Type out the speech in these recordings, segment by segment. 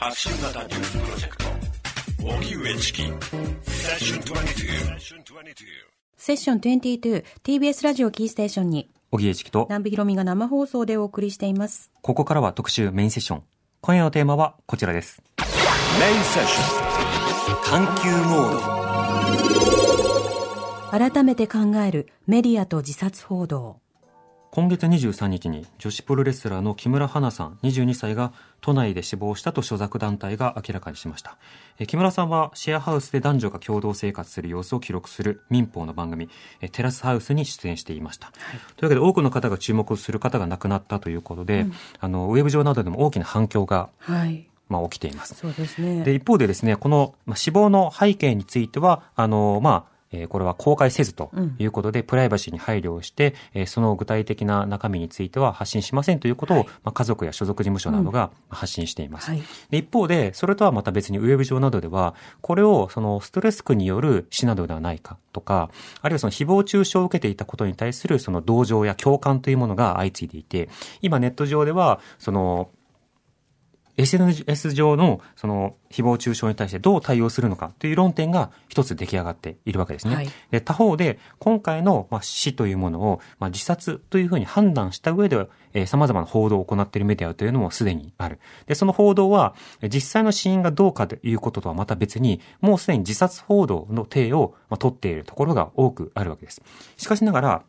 発信型ニュースプロジェクト。荻上チキ。セッション22セッション 22TBS ラジオキーステーションに。荻江チキと、南部ひろみが生放送でお送りしています。ここからは特集メインセッション。今夜のテーマはこちらです。メインセッション。探求モード。改めて考えるメディアと自殺報道今月23日に女子プロレスラーの木村花さん22歳が都内で死亡したと所属団体が明らかにしました。え木村さんはシェアハウスで男女が共同生活する様子を記録する民放の番組えテラスハウスに出演していました。というわけで多くの方が注目する方が亡くなったということで、あのウェブ上などでも大きな反響が、はいまあ、起きています。そうですねで、一方でですね、このまあ死亡の背景については、あの、まあ、えーこれは公開せずということで、プライバシーに配慮をして、えーその具体的な中身については発信しませんということを、はい。まあ、家族や所属事務所などが発信しています。はい。で一方で、それとはまた別にウェブ上などでは、これをそのストレス区による死などではないかとか、あるいはその誹謗中傷を受けていたことに対するその同情や共感というものが相次いでいて、今ネット上では、その、SNS 上のその誹謗中傷に対してどう対応するのかという論点が一つ出来上がっているわけですね。はいで他方で、今回のまあ死というものをまあ自殺というふうに判断した上で、えー、様々な報道を行っているメディアというのもすでにある。で、その報道は、えー実際の死因がどうかということとはまた別に、もうすでに自殺報道の体をまあ取っているところが多くあるわけです。しかしながら、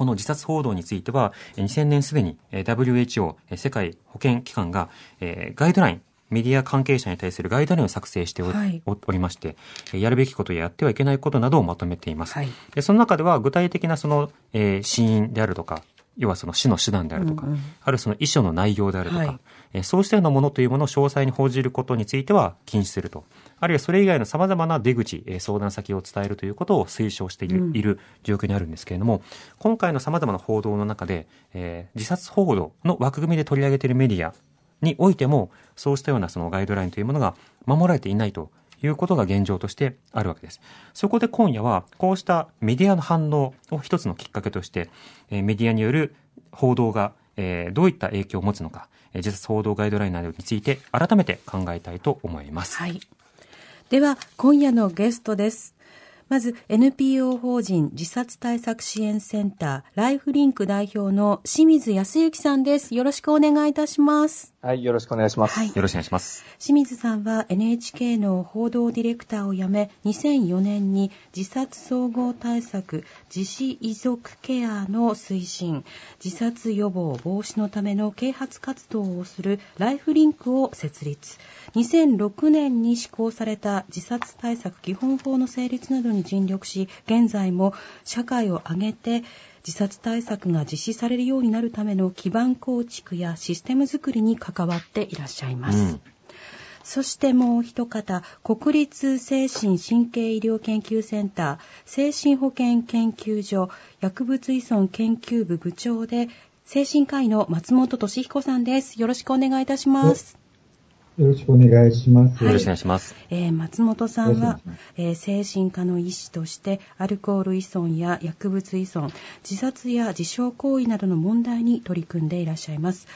この自殺報道については、えー2000年すでにえー WHO、えー世界保健機関が、えーガイドライン、メディア関係者に対するガイドラインを作成してお,、はいおりまして、えーやるべきことややってはいけないことなどをまとめています。はいでその中では具体的なその、えー死因であるとか、要はその死の手段であるとか、うんうんあるいはその遺書の内容であるとか、はいえーそうしたようなものというものを詳細に報じることについては禁止すると。あるいはそれ以外の様々な出口、えー相談先を伝えるということを推奨している,、うんいる状況にあるんですけれども、今回の様々な報道の中で、えー自殺報道の枠組みで取り上げているメディアにおいても、そうしたようなそのガイドラインというものが守られていないということが現状としてあるわけです。そこで今夜は、こうしたメディアの反応を一つのきっかけとして、えーメディアによる報道が、えーどういった影響を持つのか、えー自殺報道ガイドラインなどについて改めて考えたいと思います。はい。では、今夜のゲストです。まず、NPO 法人自殺対策支援センター、ライフリンク代表の清水康之さんです。よろしくお願いいたします。はい、よろしくお願いします。はいよろしくお願いします。清水さんは NHK の報道ディレクターを辞め、2004年に自殺総合対策自死遺族ケアの推進、自殺予防防止のための啓発活動をするライフリンクを設立。2006年に施行された自殺対策基本法の成立などに尽力し、現在も社会を挙げて自殺対策が実施されるようになるための基盤構築やシステム作りに関わっていらっしゃいます。うんそしてもう一方、国立精神神経医療研究センター、精神保健研究所、薬物依存研究部部長で、精神科医の松本俊彦さんです。よろしくお願いいたします。よろしくお願いします。よろしくお願いします。えー松本さんはえー精神科の医師としてアルコール依存や薬物依存自殺や自傷行為などの問題に取り組んでいらっしゃいます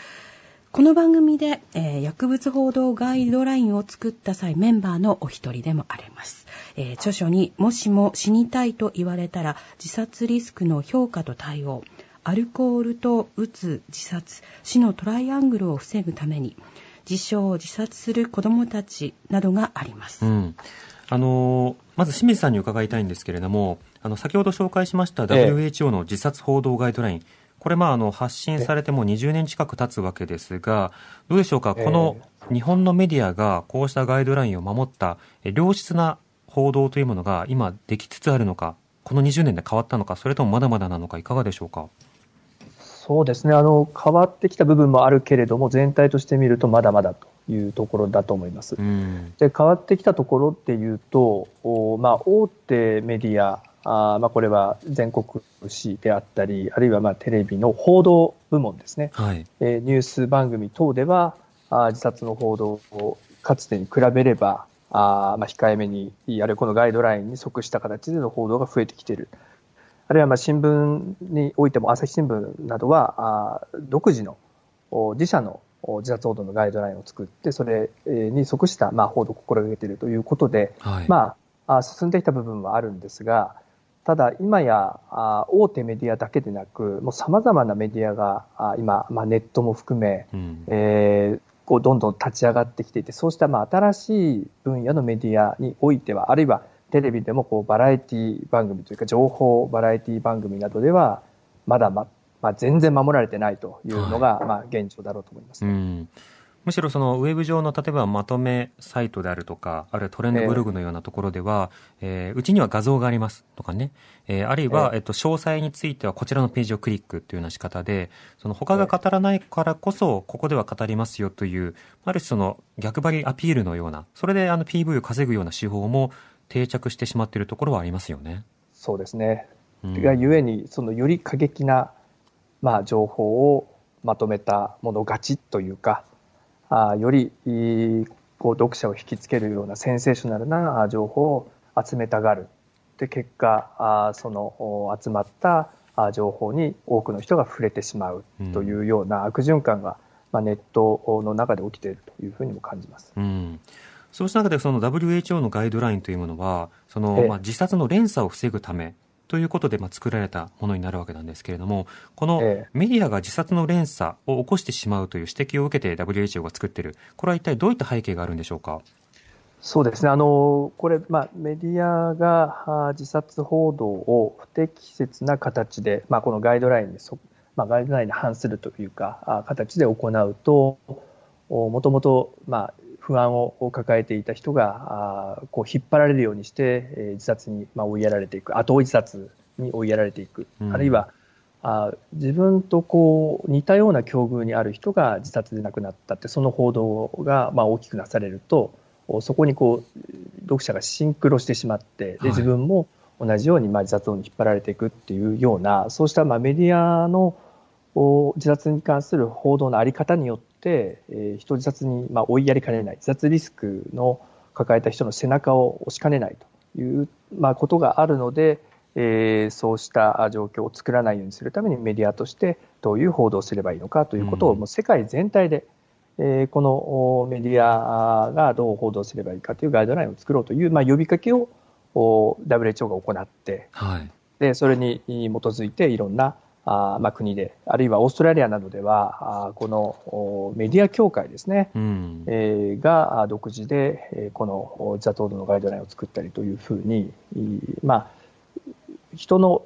この番組で、えー薬物報道ガイドラインを作った際メンバーのお一人でもあります、えー著書にもしも死にたいと言われたら自殺リスクの評価と対応アルコールとうつ自殺死のトライアングルを防ぐために自傷自殺する子どもたちなどがあります、うん。あのーまず清水さんに伺いたいんですけれども、あの、先ほど紹介しましたええ。WHO の自殺報道ガイドライン、これ、まあ、あの、発信されても20年近く経つわけですが、どうでしょうか、ええ。この日本のメディアがこうしたガイドラインを守った、え良質な報道というものが今できつつあるのか、この20年で変わったのか、それともまだまだなのか、いかがでしょうか？そうですね、あの、変わってきた部分もあるけれども、全体として見るとまだまだというところだと思いますう。ん。で、変わってきたところっていうと、おまあ、大手メディア、あーまあ、これは全国紙であったり、あるいはまあテレビの報道部門ですね、はい。えーニュース番組等では、あー自殺の報道をかつてに比べれば、あーまあ、控えめに、あるいはこのガイドラインに即した形での報道が増えてきている。あるいはまあ新聞においても朝日新聞などは、あー独自のお自社の自殺報道のガイドラインを作って、それに即した、まあ、報道を心がけているということで、はい、まあ、進んできた部分はあるんですが、ただ、今やあ大手メディアだけでなく、もう様々なメディアがあ今、まあ、ネットも含め、うん、えー、こうどんどん立ち上がってきていて、そうしたまあ新しい分野のメディアにおいては、あるいはテレビでもこうバラエティ番組というか、情報バラエティ番組などでは、まだま、まあ、全然守られてないというのが、はい、まあ、現状だろうと思います、ね、うん。むしろそのウェブ上の例えばまとめサイトであるとか、あるいはトレンドブログのようなところでは、えー、うちには画像がありますとかね、えー、あるいは、えっと、詳細についてはこちらのページをクリックというような仕方で、その他が語らないからこそ、ここでは語りますよという、ある種その逆張りアピールのような、それであの PV を稼ぐような手法も定着してしまっているところはありますよね。そうですね。うん、がゆえに、そのより過激な、まあ、情報をまとめたもの勝ちというか、あよりこう読者を引きつけるようなセンセーショナルな情報を集めたがる。で結果あその集まった情報に多くの人が触れてしまうというような悪循環が、まあ、ネットの中で起きているというふうにも感じます。うんそうした中でその WHO のガイドラインというものはその、まあ、自殺の連鎖を防ぐためということで、まあ、作られたものになるわけなんですけれども、このメディアが自殺の連鎖を起こしてしまうという指摘を受けて WHO が作っている、これは一体どういった背景があるんでしょうか？そうですね、あのこれ、まあ、メディアが自殺報道を不適切な形で、まあ、このガイドラインにそ、まあ、ガイドラインに反するというか、形で行うと、もともと、まあ、不安を抱えていた人がこう引っ張られるようにして、え自殺にま追いやられていく。後追い自殺に追いやられていく、うん、あるいはあ自分とこう似たような境遇にある人が自殺で亡くなったってその報道がま大きくなされるとそこにこう読者がシンクロしてしまってで自分も同じようにま自殺に引っ張られていくっていうようなそうしたまメディアの自殺に関する報道の在り方によって、えー、人自殺にまあ追いやりかねない、自殺リスクの抱えた人の背中を押しかねないという、まあ、ことがあるので、えー、そうした状況を作らないようにするためにメディアとしてどういう報道をすればいいのかということを、もう世界全体で、えー、このメディアがどう報道すればいいかというガイドラインを作ろうという、まあ、呼びかけを WHO が行って、はい、でそれに基づいていろんなあまあ、国で、あるいはオーストラリアなどでは、あこのメディア協会ですね、うん、えー、が独自で、えー、この自殺報道のガイドラインを作ったりというふうに、まあ、人の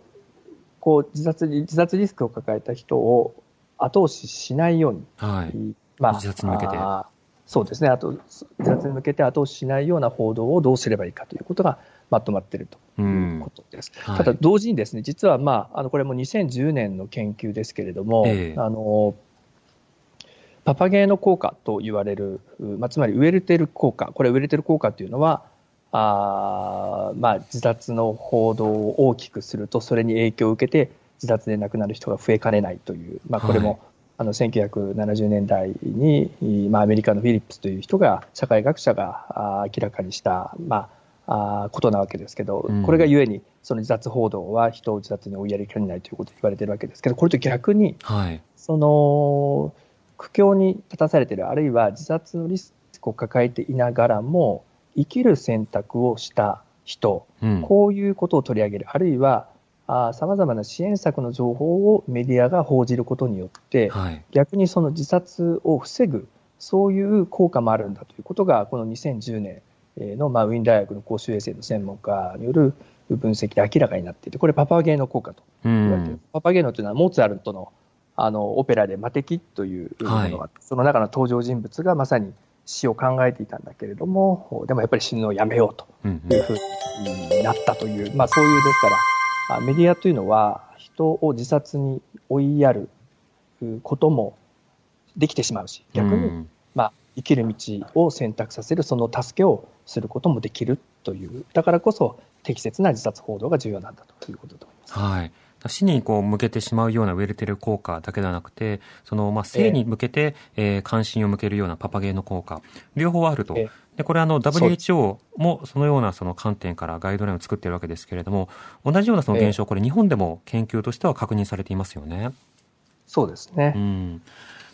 こう自殺自殺リスクを抱えた人を後押ししないように、はい。まあ、自殺に向けて。そうですね、あと自殺に向けて後押ししないような報道をどうすればいいかということがまとまっているということです。はい、ただ、同時にですね、実は、まあ、あのこれも2010年の研究ですけれども、えー、あのパパゲーノ効果と言われる、まあ、つまりウェルテル効果、これ、ウェルテル効果というのは、あまあ、自殺の報道を大きくすると、それに影響を受けて、自殺で亡くなる人が増えかねないという、まあ、これも、はい、あの1970年代に、まあ、アメリカのフィリップスという人が、社会学者が明らかにした、まあ、あことなわけですけど、うん、これがゆえに、その自殺報道は人を自殺に追いやりかねないということを言われてるわけです。けど、これと逆に、はい、その苦境に立たされている、あるいは自殺のリスクを抱えていながらも、生きる選択をした人、うん、こういうことを取り上げる、あるいは、さまざまな支援策の情報をメディアが報じることによって、はい、逆にその自殺を防ぐ、そういう効果もあるんだということが、この2010年、の、まあ、ウィーン大学の公衆衛生の専門家による分析で明らかになっていて、これ、パパゲーノ効果と言われている、うん、パパゲーノというのは、モーツァルトのあのオペラで魔敵というものがあって、はい、その中の登場人物がまさに死を考えていたんだけれども、でもやっぱり死ぬのをやめようというふうになったという、うん、まあ、そういうですから、メディアというのは、人を自殺に追いやることもできてしまうし、逆に、うん、まあ、生きる道を選択させる、その助けをすることもできるという、だからこそ適切な自殺報道が重要なんだということだと思います。はい死にこう向けてしまうようなウェルテル効果だけではなくて、そのまあ性に向けて、えー、関心を向けるようなパパゲーの効果、両方あると。で、これあの WHO もそのようなその観点からガイドラインを作っているわけですけれども、同じようなその現象、これ日本でも研究としては確認されていますよね。そうですね。うん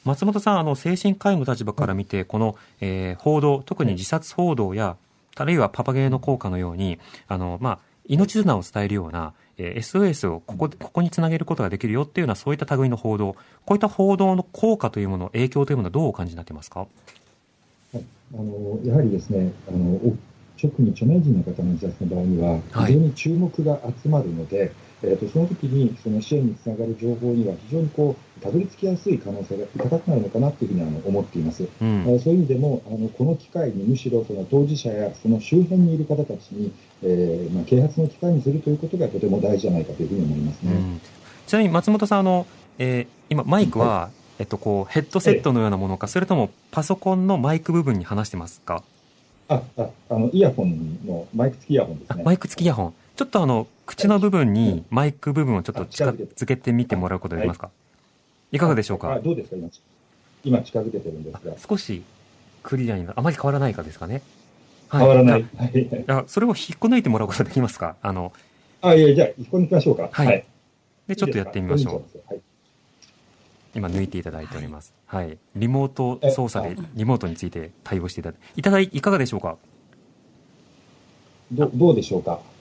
松本さん、あの、精神科医の立場から見て、この、えー報道、特に自殺報道や、あるいはパパゲーの効果のように、あの、まあ、命綱を伝えるような、えー SOS をここ、ここにつなげることができるよっていうような、そういった類の報道、こういった報道の効果というもの、影響というものはどうお感じになっていますか？あのやはりですね、あのお特に著名人の方の自殺の場合には、はい。非常に注目が集まるので、えー、とその時にその支援につながる情報には非常にこうたどり着きやすい可能性が高くなるのかなというふうにあの思っています。うん。えーそういう意味でも、あのこの機会にむしろその当事者やその周辺にいる方たちに、えーまあ、啓発の機会にするということがとても大事じゃないかというふうに思いますね。うんちなみに松本さん、あの、えー今、マイクは、えっと、こう、ヘッドセットのようなものか、それともパソコンのマイク部分に話してますか？あああのイヤホンのマイク付きイヤホンですね。あマイク付きイヤホン。ちょっとあの、口の部分にマイク部分をちょっとあ近近づけてみてもらうことできますか？い。かがでしょうか？あどうですか今、今近づけてるんですが。少しクリアにな、あまり変わらないかですかね？は変わらない。あはい。いや、それを引っこ抜いてもらうことできますか？あの、あ、いや、じゃあ、一個に行きましょうか。はい。で、ちょっとやってみましょう。今抜いていただいております。はい。リモート操作で、リモートについて対応していただいて、いただい、いかがでしょうか？どどうでしょうか？あ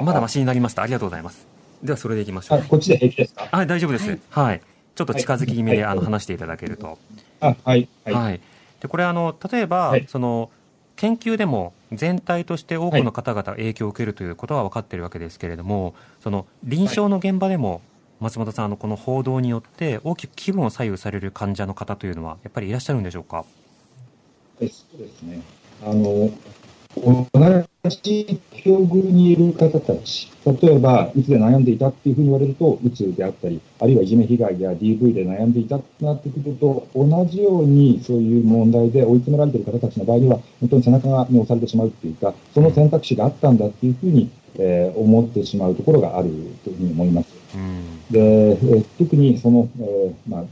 まだマシになりました。ありがとうございます。では、それでいきましょあ、う。こっちで平気ですか？はい、大丈夫です。はい。ちょっと近づき気味で、はいあの、話していただけると。あ、はい。はい。はい。で、これあの、例えば、はいその、研究でも全体として多くの方々が影響を受けるということは分かっているわけですけれども、その臨床の現場でも、松本さん、あのこの報道によって大きく気分を左右される患者の方というのは、やっぱりいらっしゃるんでしょうか？えそうですね。あの、同じ境遇にいる方たち、例えば、うつで悩んでいたっていうふうに言われると、うつであったり、あるいはいじめ被害や DV で悩んでいたってなってくると、同じようにそういう問題で追い詰められている方たちの場合には、本当に背中に押されてしまうっていうか、その選択肢があったんだっていうふうに、えー思ってしまうところがあるというふうに思います。うん。で、えー特にその、えーまあ、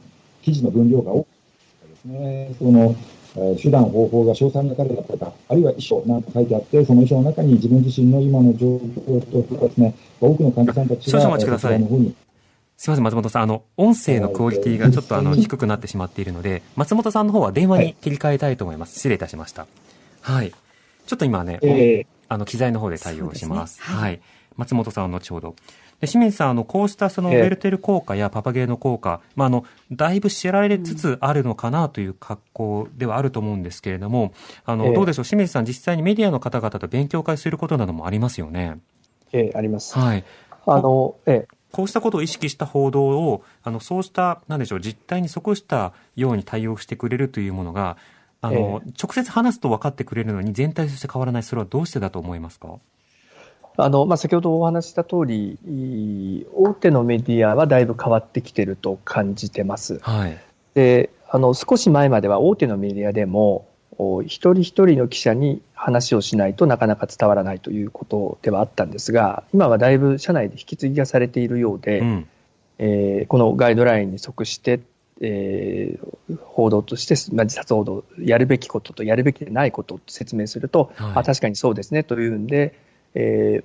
記事の分量が多くてですね、その、えー手段、方法が詳細に書かれた方、あるいは遺書なんか書いてあって、その遺書の中に自分自身の今の状況とですね、多くの患者さんたちが、少々お待ちくださいすみません、松本さん。あの、音声のクオリティがちょっとあの、低くなってしまっているので、松本さんの方は電話に切り替えたいと思います。失礼いたしました。はい。ちょっと今ね、えあの、機材の方で対応します。すねははい。松本さんは後ほど。で清水さん、あの、こうしたその、ウええ。ェルテル効果やパパゲーの効果、まあ、あの、だいぶ知られつつあるのかなという格好ではあると思うんですけれども、あの、ええ。どうでしょう、清水さん、実際にメディアの方々と勉強会することなどもありますよね。ええあります。はい。あの、ええ。こうしたことを意識した報道を、あの、そうした、なんでしょう、実態に即したように対応してくれるというものが、あの、直接話すと分かってくれるのに全体として変わらない、それはどうしてだと思いますか？あのまあ、先ほどお話しした通り、い大手のメディアはだいぶ変わってきてると感じてます。はい。であの少し前までは大手のメディアでもお一人一人の記者に話をしないとなかなか伝わらないということではあったんですが今はだいぶ社内で引き継ぎがされているようで、うん。えーこのガイドラインに即して、えー報道として、まあ、自殺報道やるべきこととやるべきでないことを説明すると、はいあ確かにそうですねというんで、えー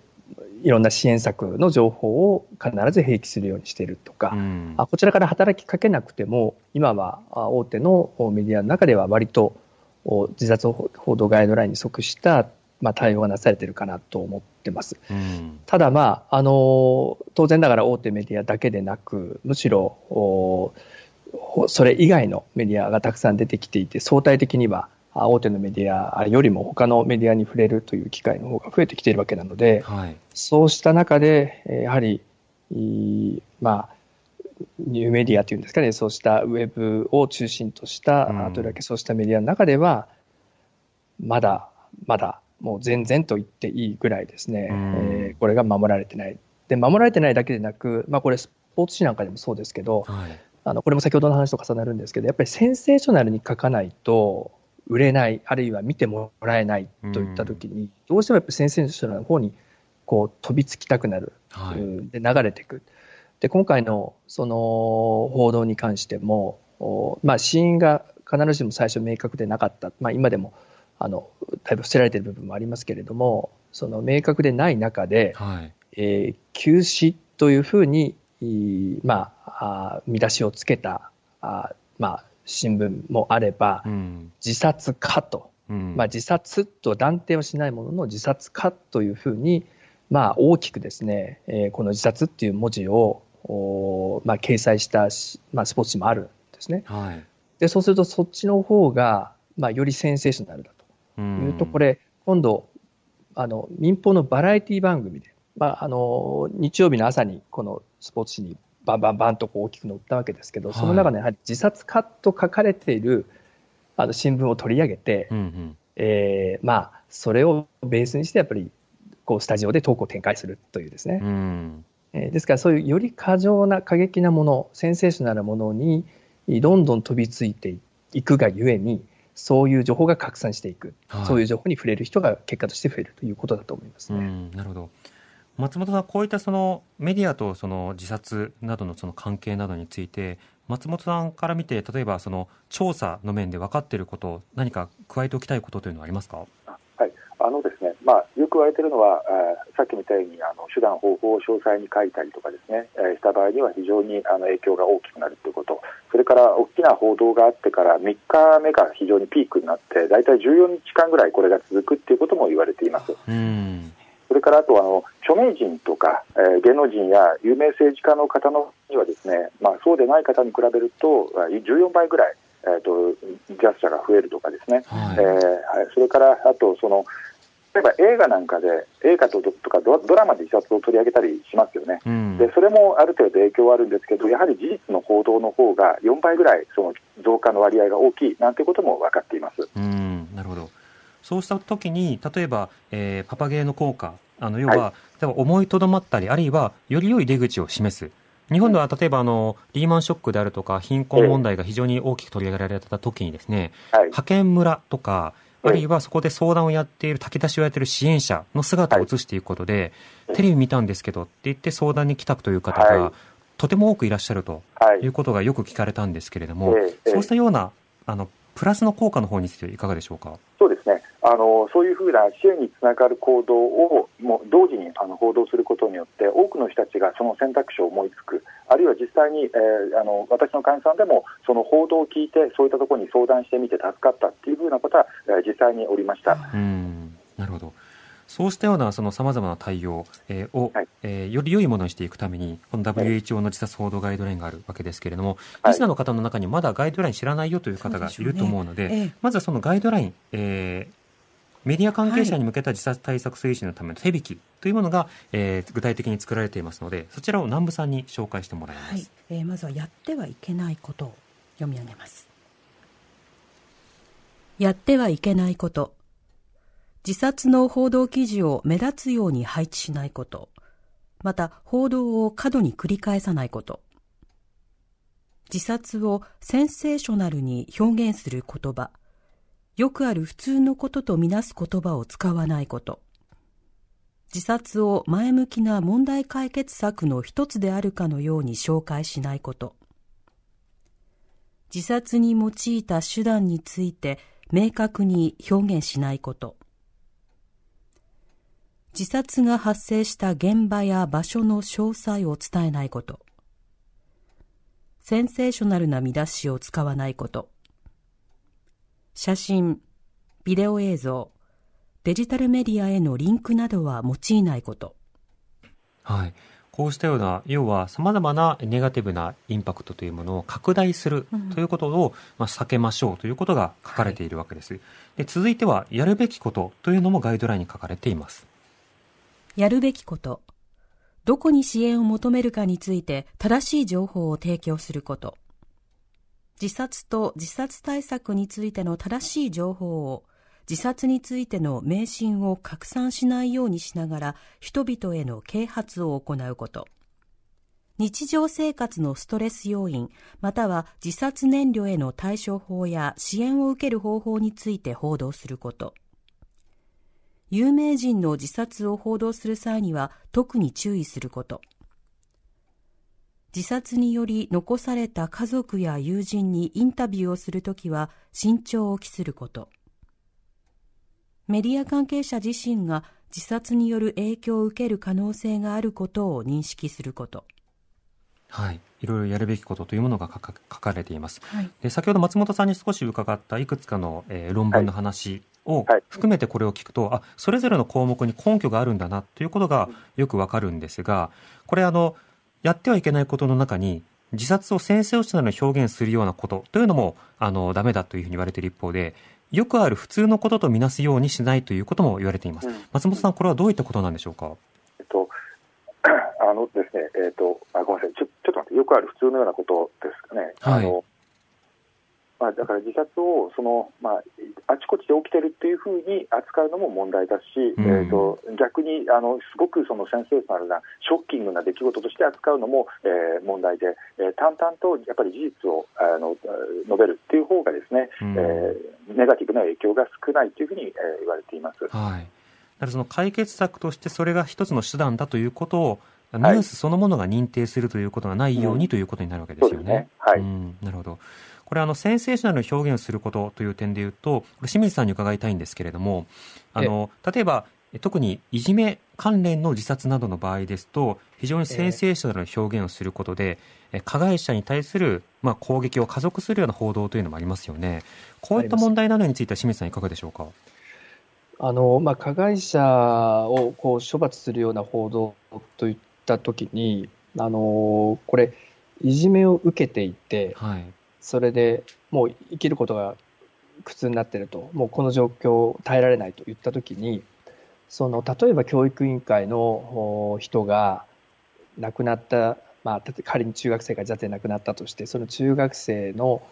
いろんな支援策の情報を必ず併記するようにしているとか、うんあこちらから働きかけなくても今はあ大手のおメディアの中では割とお自殺報道ガイドラインに即した、まあ、対応がなされているかなと思ってます。うん。ただ、まああの当然ながら大手メディアだけでなくむしろそれ以外のメディアがたくさん出てきていて相対的にはあ大手のメディアよりも他のメディアに触れるという機会の方が増えてきているわけなので、はい。そうした中で、えーやはり、いまあ、ニューメディアというんですかね、そうしたウェブを中心とした、とりわけそうしたメディアの中では、まだ、まだ、もう全然と言っていいぐらいですね、うんえーこれが守られてない。で、守られてないだけでなく、まあこれスポーツ紙なんかでもそうですけど、はい。あのこれも先ほどの話と重なるんですけど、やっぱりセンセーショナルに書かないと、売れない、あるいは見てもらえないといったときに、どうしてもやっぱりセンセーショナルの方にこう飛びつきたくなる、はい。うんで流れていく。で今回のその報道に関しても、おまあ、死因が必ずしも最初明確でなかった、まあ、今でもあのだいぶ伏せられている部分もありますけれども、その明確でない中で、はい。えー休止というふうに、まあ、見出しをつけたあーまあ、新聞もあれば、うん。自殺かと、うん。まあ、自殺と断定はしないものの自殺かというふうに、まあ、大きくですね、えーこの自殺っていう文字を、おまあ、掲載したし、まあ、スポーツ紙もあるんですね。はい。でそうするとそっちの方が、まあ、よりセンセーショナルだとういうと、これ、今度、あの民放のバラエティ番組で、まあ、あの日曜日の朝にこのスポーツ紙にバンバンバンとこう大きく載ったわけですけど、はいその中でやはり自殺かと書かれているあの新聞を取り上げて、うんうん。えーまあ、それをベースにして、やっぱりこうスタジオでトークを展開するというですね、うん。えーですから、そういうより過剰な過激なもの、センセーショナルなものにどんどん飛びついていくがゆえに、そういう情報が拡散していく、はいそういう情報に触れる人が結果として増えるということだと思いますね。うん、なるほど。松本さん、こういったそのメディアとその自殺などのその関係などについて、松本さんから見て、例えばその調査の面で分かっていること、何か加えておきたいことというのはありますか？はい、あのですね、まあ、よく言われているのは、えーさっきみたいにあの手段、方法を詳細に書いたりとかですね、えーした場合には非常にあの影響が大きくなるということ、それから大きな報道があってから3日目が非常にピークになって、大体14日間ぐらいこれが続くっていうことも言われています。うん。それからあとあの著名人とか、えー芸能人や有名政治家の方のにはですね、まあ、そうでない方に比べるとあ14倍ぐらい、えー、と自殺者が増えるとかですね、はいえーはいそれからあとその例えば映画なんかで映画ととかドドラマで自殺を取り上げたりしますよね。うん。でそれもある程度影響はあるんですけど、やはり事実の報道の方が4倍ぐらいその増加の割合が大きいなんてことも分かっています。うん、なるほど。そうした時に、例えば、えーパパゲーの効果、あの、要は、は例えば思いとどまったり、あるいは、より良い出口を示す。日本では、例えば、あの、リーマンショックであるとか、貧困問題が非常に大きく取り上げられた時にですね、はい、派遣村とか、あるいはそこで相談をやっている、炊き出しをやっている支援者の姿を映していくことで、はいテレビ見たんですけどって言って相談に来たという方はが、とても多くいらっしゃるとはい。いうことがよく聞かれたんですけれども、そうしたような、あの、プラスの効果の方についていかがでしょうか？そうですねあのそういうふうな支援につながる行動をもう同時にあの報道することによって多くの人たちがその選択肢を思いつく。あるいは実際に、えーあの私の会員さんでもその報道を聞いてそういったところに相談してみて助かったっていうふうなことは、えー実際におりました。うん、なるほど。そうしたようなその様々な対応、えーを、はい。えーより良いものにしていくために、この WHO の自殺報道ガイドラインがあるわけですけれども、はい。リスナーの方の中にまだガイドライン知らないよという方がいると思うので、ええまずはそのガイドライン、えーメディア関係者に向けた自殺対策推進のための手引きというものが、えー具体的に作られていますので、そちらを南部さんに紹介してもらいます。はい、えーまずはやってはいけないことを読み上げます。やってはいけないこと。自殺の報道記事を目立つように配置しないこと。また、報道を過度に繰り返さないこと。自殺をセンセーショナルに表現する言葉。よくある普通のこととみなす言葉を使わないこと。自殺を前向きな問題解決策の一つであるかのように紹介しないこと。自殺に用いた手段について明確に表現しないこと。自殺が発生した現場や場所の詳細を伝えないこと。センセーショナルな見出しを使わないこと。写真、ビデオ映像、デジタルメディアへのリンクなどは用いないこと。はい。こうしたような、要は様々なネガティブなインパクトというものを拡大するということを、まあ、避けましょうということが書かれているわけです。で続いては、やるべきことというのもガイドラインに書かれています。やるべきこと。どこに支援を求めるかについて正しい情報を提供すること。自殺と自殺対策についての正しい情報を自殺についての迷信を拡散しないようにしながら人々への啓発を行うこと。日常生活のストレス要因、または自殺燃料への対処法や支援を受ける方法について報道すること。有名人の自殺を報道する際には特に注意すること。自殺により残された家族や友人にインタビューをするときは慎重を期すること。メディア関係者自身が自殺による影響を受ける可能性があることを認識すること。はい。いろいろやるべきことというものが書か書かれています。はい。で先ほど松本さんに少し伺ったいくつかの、えー論文の話をはい含めてこれを聞くと、あそれぞれの項目に根拠があるんだなということがよくわかるんですがこれあのやってはいけないことの中に自殺をセンセーショナルに表現するようなことというのもあのダメだというふうに言われている一方でよくある普通のこととみなすようにしないということも言われています、うん。松本さんこれはどういったことなんでしょうか？えっと、あのですね、えっと、あ、ごめんなさい、ちょ、ちょっと待って、よくある普通のようなことですかね。はい。あの、まあ、だから自殺を、その、まあ、あちこちで起きてるっていうふうに扱うのも問題だし、うんえっと、逆に、あの、すごくそのセンセーショナルな、ショッキングな出来事として扱うのも、えー問題で、えー淡々とやっぱり事実を、あの、述べるっていう方がですね、うんえーネガティブな影響が少ないというふうに、えー言われています。はい。だからその解決策としてそれが一つの手段だということを、ニュースそのものが認定するということがないようにということになるわけですよねそうですね。。はい。うん、なるほど。これあの、センセーショナルに表現をすることという点で言うと、これ清水さんに伺いたいんですけれども、あの、例えば、え特にいじめ関連の自殺などの場合ですと、非常にセンセーショナルな表現をすることで、え加害者に対する、まあ、攻撃を加速するような報道というのもありますよね。こういった問題などについては清水さんいかがでしょうか？あのまあ、加害者をこう処罰するような報道といったときに、あのこれ、いじめを受けていて、はい。それでもう生きることが苦痛になっていると、もうこの状況を耐えられないと言ったときに、その例えば教育委員会のお人が亡くなった、まあ、仮に中学生が自殺で亡くなったとして、その中学生の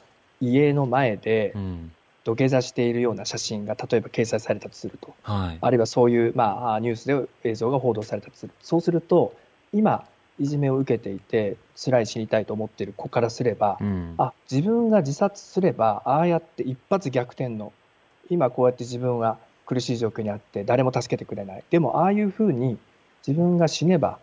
家の前でうん。土下座しているような写真が例えば掲載されたとすると。はい。あるいはそういう、まあ、ニュースで映像が報道されたとする。そうすると、今、いじめを受けていて、辛い死にたいと思っている子からすれば、うん。あ、自分が自殺すれば、ああやって一発逆転の、今こうやって自分は苦しい状況にあって、誰も助けてくれない。でも、ああいうふうに自分が死ねば、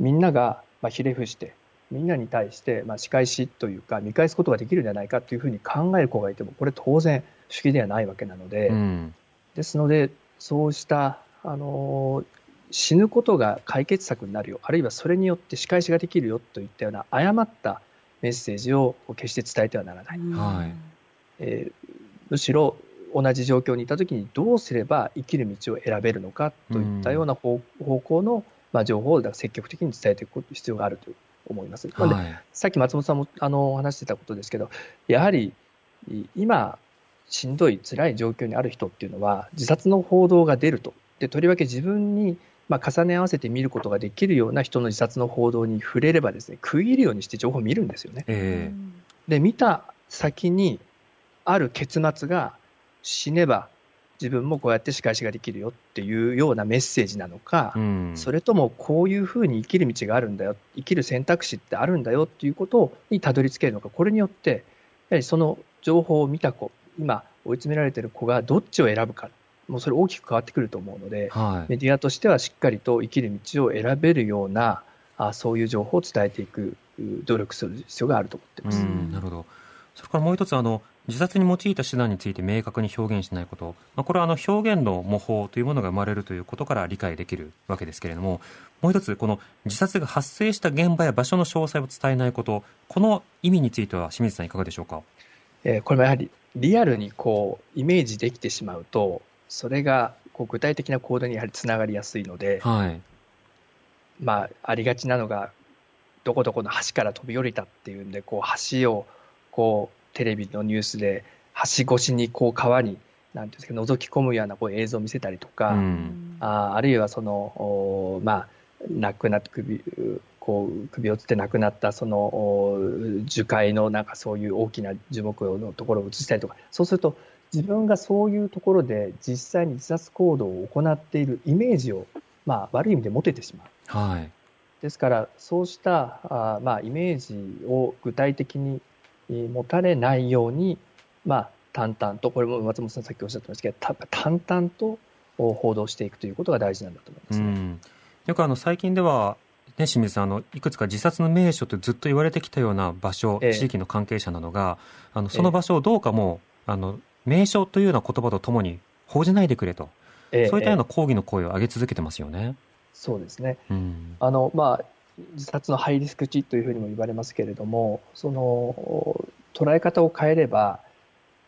みんなが、まあ、ひれ伏して、みんなに対して、まあ、仕返しというか、見返すことができるんじゃないかというふうに考える子がいても、これ当然、主義ではないわけなので、うん。ですので、そうした、あの死ぬことが解決策になるよ、あるいはそれによって仕返しができるよといったような誤ったメッセージを決して伝えてはならない。はいえーむしろ同じ状況にいたときにどうすれば生きる道を選べるのかといったような方,、方向の、まあ、情報を積極的に伝えていく必要があると思います。なのではい。さっき松本さんもあの話してたことですけど、やはりい今、しんどい、辛い状況にある人っていうのは、自殺の報道が出ると、でとりわけ自分に、まあ、重ね合わせて見ることができるような人の自殺の報道に触れればですね、食い入るようにして情報を見るんですよね。ええで、見た先にある結末が、死ねば自分もこうやって仕返しができるよっていうようなメッセージなのか、うん。それともこういうふうに生きる道があるんだよ、生きる選択肢ってあるんだよっていうことにたどり着けるのか、これによって、やはりその情報を見た子、今追い詰められている子がどっちを選ぶか、もうそれ大きく変わってくると思うので、はい。メディアとしてはしっかりと生きる道を選べるような、あそういう情報を伝えていくう努力する必要があると思っています。うん、なるほど。それからもう一つ、あの、自殺に用いた手段について明確に表現しないこと。まあ、これはあの表現の模倣というものが生まれるということから理解できるわけですけれども、もう一つ、この自殺が発生した現場や場所の詳細を伝えないこと、この意味については清水さんいかがでしょうか？えーこれもやはりリアルにこうイメージできてしまうと、それがこう具体的な行動にやはりつながりやすいので、はい。まあ、ありがちなのが、どこどこの橋から飛び降りたっていうんで、こう橋をこうテレビのニュースで橋越しにこう川に、なんていうんですか、覗き込むようなこう映像を見せたりとか、うん。ああるいはその、おまあ、亡くなった首、こう首をつって亡くなったそのお樹海のなんかそういう大きな樹木のところを映したりとか、そうすると自分がそういうところで実際に自殺行動を行っているイメージを、まあ、悪い意味で持ててしまう。はい。ですから、そうしたあまあイメージを具体的にえー持たれないように、まあ、淡々と、これも松本さんさっきおっしゃってましたけど、た淡々とお報道していくということが大事なんだと思いますね。うん。よくあの、最近では、ね、清水さん、あの、いくつか自殺の名所ってずっと言われてきたような場所、ええ地域の関係者などが、あの、その場所をどうかもう、あの、名所というような言葉とともに報じないでくれと、えーそういったようなえー抗議の声を上げ続けてますよね。そうですね。うん。あの、まあ、自殺のハイリスク値というふうにも言われますけれども、その捉え方を変えれば、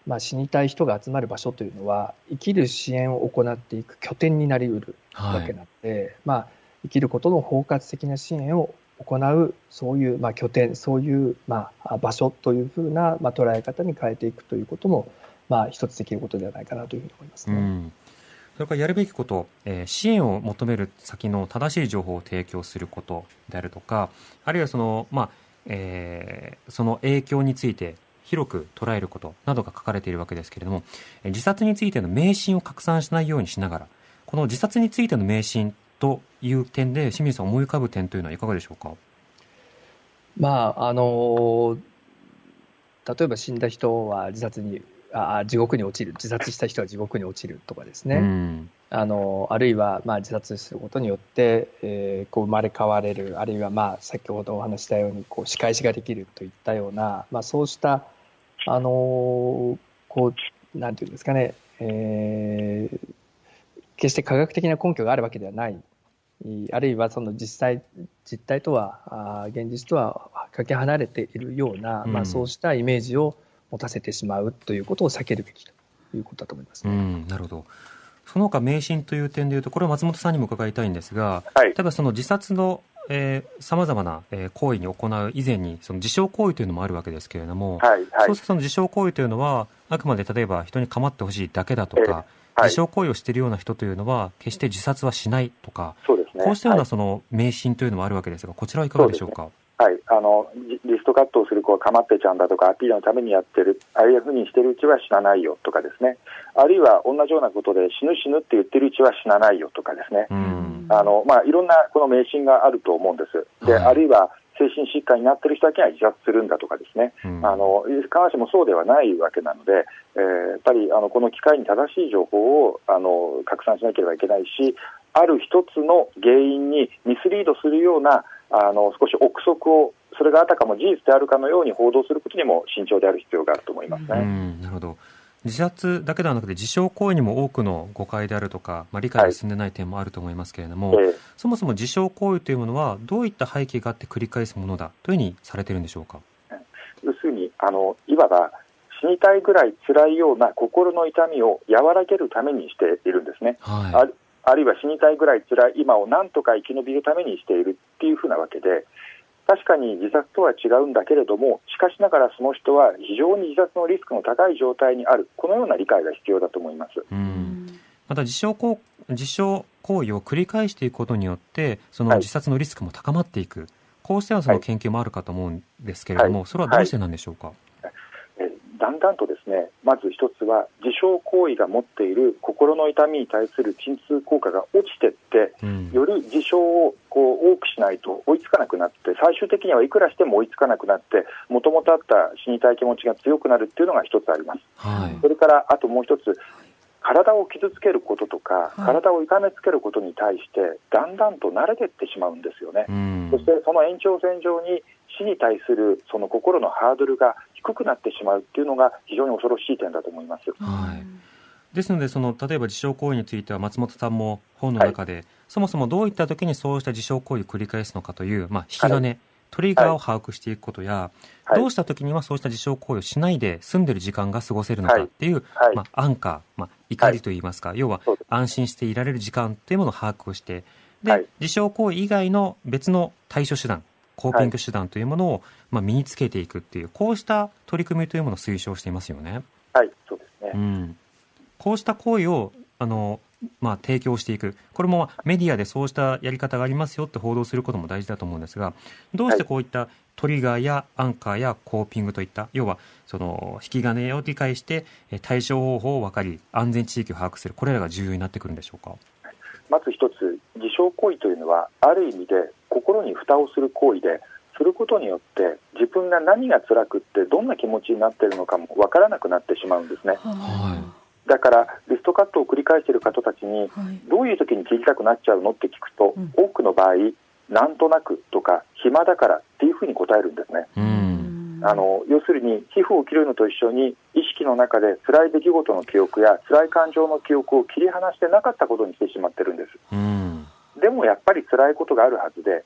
まあ、死にたい人が集まる場所というのは、生きる支援を行っていく拠点になりうるわけなので、はい、まあ、生きることの包括的な支援を行う、そういうまあ拠点、そういうまあ場所というふうなまあ捉え方に変えていくということも、まあ、一つできることではないかなというふうに思いますね。うんそれからやるべきこと、えー、支援を求める先の正しい情報を提供することであるとか、あるいはその、まあ、えー、その影響について広く捉えることなどが書かれているわけですけれども、自殺についての迷信を拡散しないようにしながら、この自殺についての迷信という点で、清水さん思い浮かぶ点というのはいかがでしょうか？まあ、あの、例えば死んだ人は自殺にあ地獄に落ちる。自殺した人は地獄に落ちるとかですね、うん、あのあるいはまあ自殺することによって、えー、こう生まれ変われる。あるいはまあ先ほどお話したようにこう仕返しができるといったような、まあ、そうしたあのこうなんていうんですかね、えー、決して科学的な根拠があるわけではない。あるいはその実際実態とはあ現実とはかけ離れているような、うん、まあ、そうしたイメージを持たせてしまうということを避けるべきということだと思います、ね、うん、なるほど。その他迷信という点でいうと、これは松本さんにも伺いたいんですが、はい、例えばその自殺のさまざまな、えー、行為に行う以前に、その自傷行為というのもあるわけですけれども、はいはい、そうするとその自傷行為というのは、あくまで例えば人に構ってほしいだけだとか、えーはい、自傷行為をしているような人というのは、決して自殺はしないとか、そうですね、こうしたようなその迷信というのもあるわけですが、こちらはいかがでしょうか？はい、あのリストカットをする子はかまってちゃんだとかアピールのためにやってるああいうふうにしてるうちは死なないよとかですね。あるいは同じようなことで死ぬ死ぬって言ってるうちは死なないよとかですね。あの、まあ、いろんなこの迷信があると思うんです。で、はい、あるいは精神疾患になっている人だけが自殺するんだとかですね、あの必ずしもそうではないわけなので、えー、やっぱりあのこの機会に正しい情報をあの拡散しなければいけないしある一つの原因にミスリードするようなあの少し憶測をそれがあたかも事実であるかのように報道することにも慎重である必要があると思いますね。なるほど。自殺だけではなくて自傷行為にも多くの誤解であるとか、まあ、理解が進んでない点もあると思いますけれども、はい、そもそも自傷行為というものはどういった背景があって繰り返すものだというふうにされているんでしょうか？要するにあのいわば死にたいぐらい辛いような心の痛みを和らげるためにしているんですね、はい、あるいは死にたいぐらい辛い今をなんとか生き延びるためにしているっていうふうなわけで確かに自殺とは違うんだけれども、しかしながらその人は非常に自殺のリスクの高い状態にある、このような理解が必要だと思います。また自傷行自傷行為を繰り返していくことによって、その自殺のリスクも高まっていく、はい、こうしたその研究もあるかと思うんですけれども、はい、それはどうしてなんでしょうか？だんだんとですね。まず一つは自傷行為が持っている心の痛みに対する鎮痛効果が落ちていって、うん、より自傷をこう多くしないと追いつかなくなって最終的にはいくらしても追いつかなくなってもともとあった死にたい気持ちが強くなるっていうのが一つあります、はい、それからあともう一つ体を傷つけることとか、体を痛めつけることに対してだんだんと慣れていってしまうんですよね、うん、そしてその延長線上に死に対するその心のハードルが低くなってしまうっていうのが非常に恐ろしい点だと思います。はい。ですのでその例えば自傷行為については松本さんも本の中で、はい、そもそもどういった時にそうした自傷行為を繰り返すのかという、まあ、引き金、はい、トリガーを把握していくことや、はい、どうした時にはそうした自傷行為をしないで済んでる時間が過ごせるのかっていう、まあ、安価、まあ、怒りといいますか、要は安心していられる時間というものを把握をしてで、自傷行為以外の別の対処手段コーピング手段というものを、まあ、身につけていくっていう、こうした取り組みというものを推奨していますよね。はい、そうですね。うん。こうした行為を、あの、まあ、提供していく。これもメディアでそうしたやり方がありますよって報道することも大事だと思うんですが、どうしてこういったトリガーやアンカーやコーピングといった、要は、その、引き金を理解して、対処方法を分かり、安全地域を把握する。これらが重要になってくるんでしょうか？まず一つ、自傷行為というのは、ある意味で心に蓋をする行為で、することによって自分が何が辛くってどんな気持ちになっているのかも分からなくなってしまうんですね。はいだからリストカットを繰り返している方たちに、どういう時に切りたくなっちゃうのって聞くと、多くの場合なんとなくとか暇だからっていうふうに答えるんですね。あの要するに皮膚を切るのと一緒に意識の中で辛い出来事の記憶や辛い感情の記憶を切り離してなかったことにしてしまってるんです。でもやっぱり辛いことがあるはずで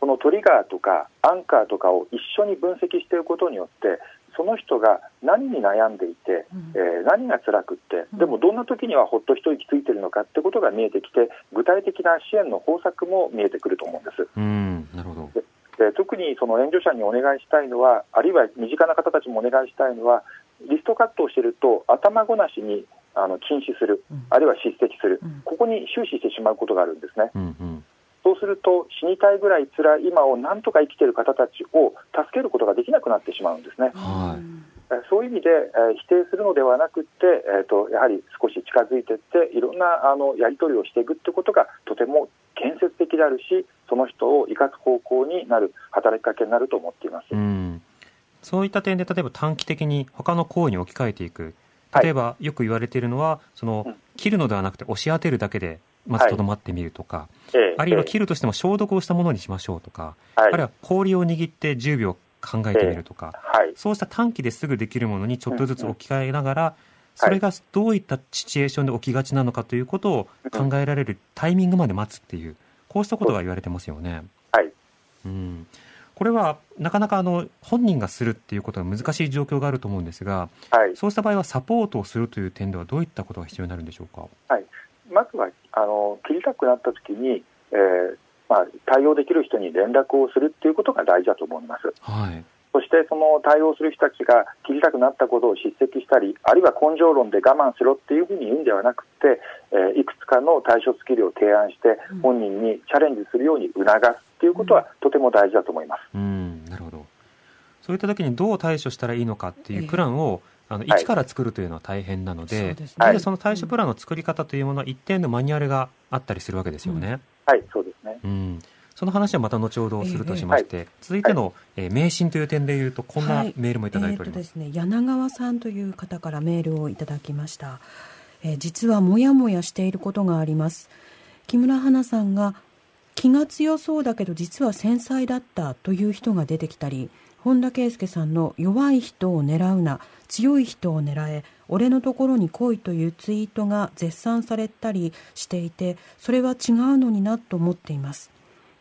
そそのトリガーとかアンカーとかを一緒に分析していくことによってその人が何に悩んでいて、うんえー何が辛くってうんでもどんな時にはほっと一息ついてるのかってことが見えてきて具体的な支援の方策も見えてくると思うんです。うん、なるほど。で特にその援助者にお願いしたいのは、あるいは身近な方たちもお願いしたいのは、リストカットをしていると、頭ごなしにあの禁止するうん、あるいは叱責するうん、ここに終始してしまうことがあるんですね。うん、うん。そうすると、死にたいぐらい辛い今をなんとか生きている方たちを助けることができなくなってしまうんですね。はいそういう意味で、えー否定するのではなくて、えー、とやはり少し近づいていって、いろんなあのやり取りをしていくってことがとても建設的であるし、その人を生かす方向になる働きかけになると思っています。うん、そういった点で例えば短期的に他の行為に置き換えていくはい例えばよく言われているのはそのうん。切るのではなくて押し当てるだけでまずとどまってみるとか、えーあるいはえ切るとしても消毒をしたものにしましょうとか、あるいは氷を握って10秒考えてみるとか、はい。そうした短期ですぐできるものにちょっとずつ置き換えながら、それがどういったシチュエーションで起きがちなのかということを考えられるタイミングまで待つっていう、こうしたことが言われてますよね。はい。うん、これはなかなかあの本人がするっていうことが難しい状況があると思うんですが、はい、そうした場合はサポートをするという点ではどういったことが必要になるんでしょうか？まずはあの切りたくなったときに、えーまあ、対応できる人に連絡をするっていうことが大事だと思います。はい。そしてその対応する人たちが切りたくなったことを叱責したり、あるいは根性論で我慢しろっていうふうに言うんではなくて、えーいくつかの対処スキルを提案してうん、本人にチャレンジするように促すっていうことはとても大事だと思います。うん、なるほど。そういった時にどう対処したらいいのかっていうプランを、あのはい一から作るというのは大変なので、はりその対処プランの作り方というものは一定のマニュアルがあったりするわけですよね。はい、そうですね。うん。その話はまた後ほどするとしまして、続いての、えー迷信という点で言うと、こんなはい。メールもいただいております。えーとですね、柳川さんという方からメールをいただきました、えー実はモヤモヤしていることがあります。木村花さんが気が強そうだけど実は繊細だったという人が出てきたり本田圭佑さんの弱い人を狙うな強い人を狙え俺のところに来いというツイートが絶賛されたりしていてそれは違うのになと思っています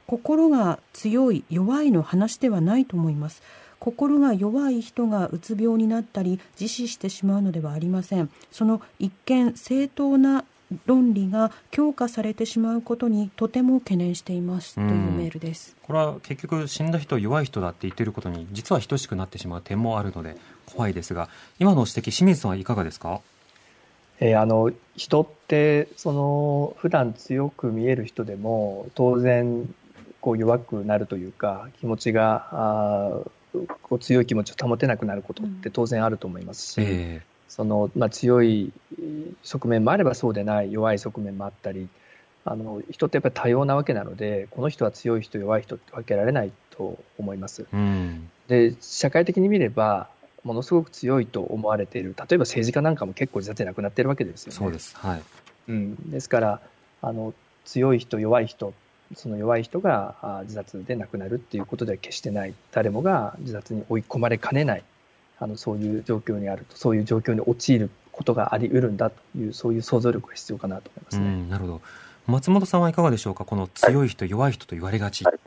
心が強い弱いの話ではないと思います。心が弱い人がうつ病になったり自死してしまうのではありません。その一見正当な論理が強化されてしまうことにとても懸念しています。というメールです、これは結局死んだ人弱い人だって言ってることに実は等しくなってしまう点もあるので怖いですが今の指摘清水さんはいかがですか？えーあの人ってその普段強く見える人でも当然こう弱くなるというか気持ちがこう強い気持ちを保てなくなることって当然あると思いますし、えそのまあ、強い側面もあればそうでない弱い側面もあったりあの人ってやっぱり多様なわけなのでこの人は強い人弱い人って分けられないと思います。えうん。で社会的に見ればものすごく強いと思われている例えば政治家なんかも結構自殺で亡くなってるわけですよね。そうです。はい。うん、ですからあの強い人弱い人その弱い人があ自殺で亡くなるっていうことでは決してない。誰もが自殺に追い込まれかねない。あのそういう状況にあるとそういう状況に陥ることがあり得るんだというそういう想像力が必要かなと思いますうね。んなるほど。松本さんはいかがでしょうか？この強い人、弱い人と言われがち、はい。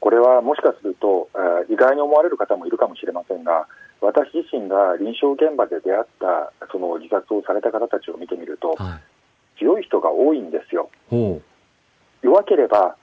これはもしかすると、えー意外に思われる方もいるかもしれませんが、私自身が臨床現場で出会ったその自殺をされた方たちを見てみると、はい、強い人が多いんですよ。ほ弱ければ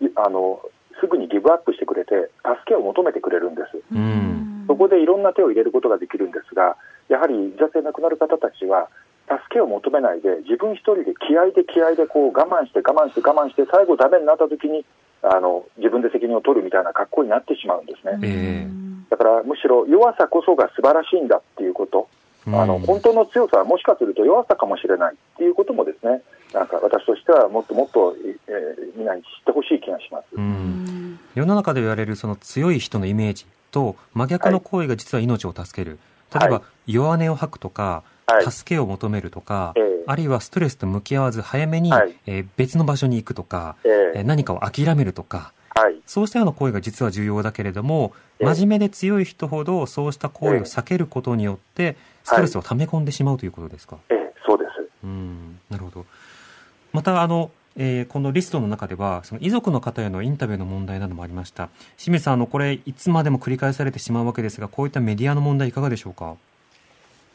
いあのすぐにギブアップしてくれて助けを求めてくれるんです。うん。そこでいろんな手を入れることができるんですがやはり自殺で亡くなる方たちは助けを求めないで自分一人で気合で気合でこう我慢して我慢して我慢して最後ダメになった時にあの自分で責任を取るみたいな格好になってしまうんですね、ええ。だからむしろ弱さこそが素晴らしいんだっていうこと、うあの本当の強さはもしかすると弱さかもしれないっていうこともですねなんか私としてはもっともっと、えーみんなに知ってほしい気がします。ううん。ん世の中で言われるその強い人のイメージと真逆の行為が実は命を助ける、例えばはい。弱音を吐くとか、はい。助けを求めるとか、ええ。あるいはストレスと向き合わず早めに、はい。えー別の場所に行くとか、ええ。ーー何かを諦めるとかはい。そうしたような行為が実は重要だけれどもええ。真面目で強い人ほどそうした行為を避けることによってストレスを溜め込んでしまうということですか、えーそうんなるほどまたあのえーこのリストの中では、その遺族の方へのインタビューの問題などもありました。清水さん、あの、これ、いつまでも繰り返されてしまうわけですが、こういったメディアの問題いかがでしょうか？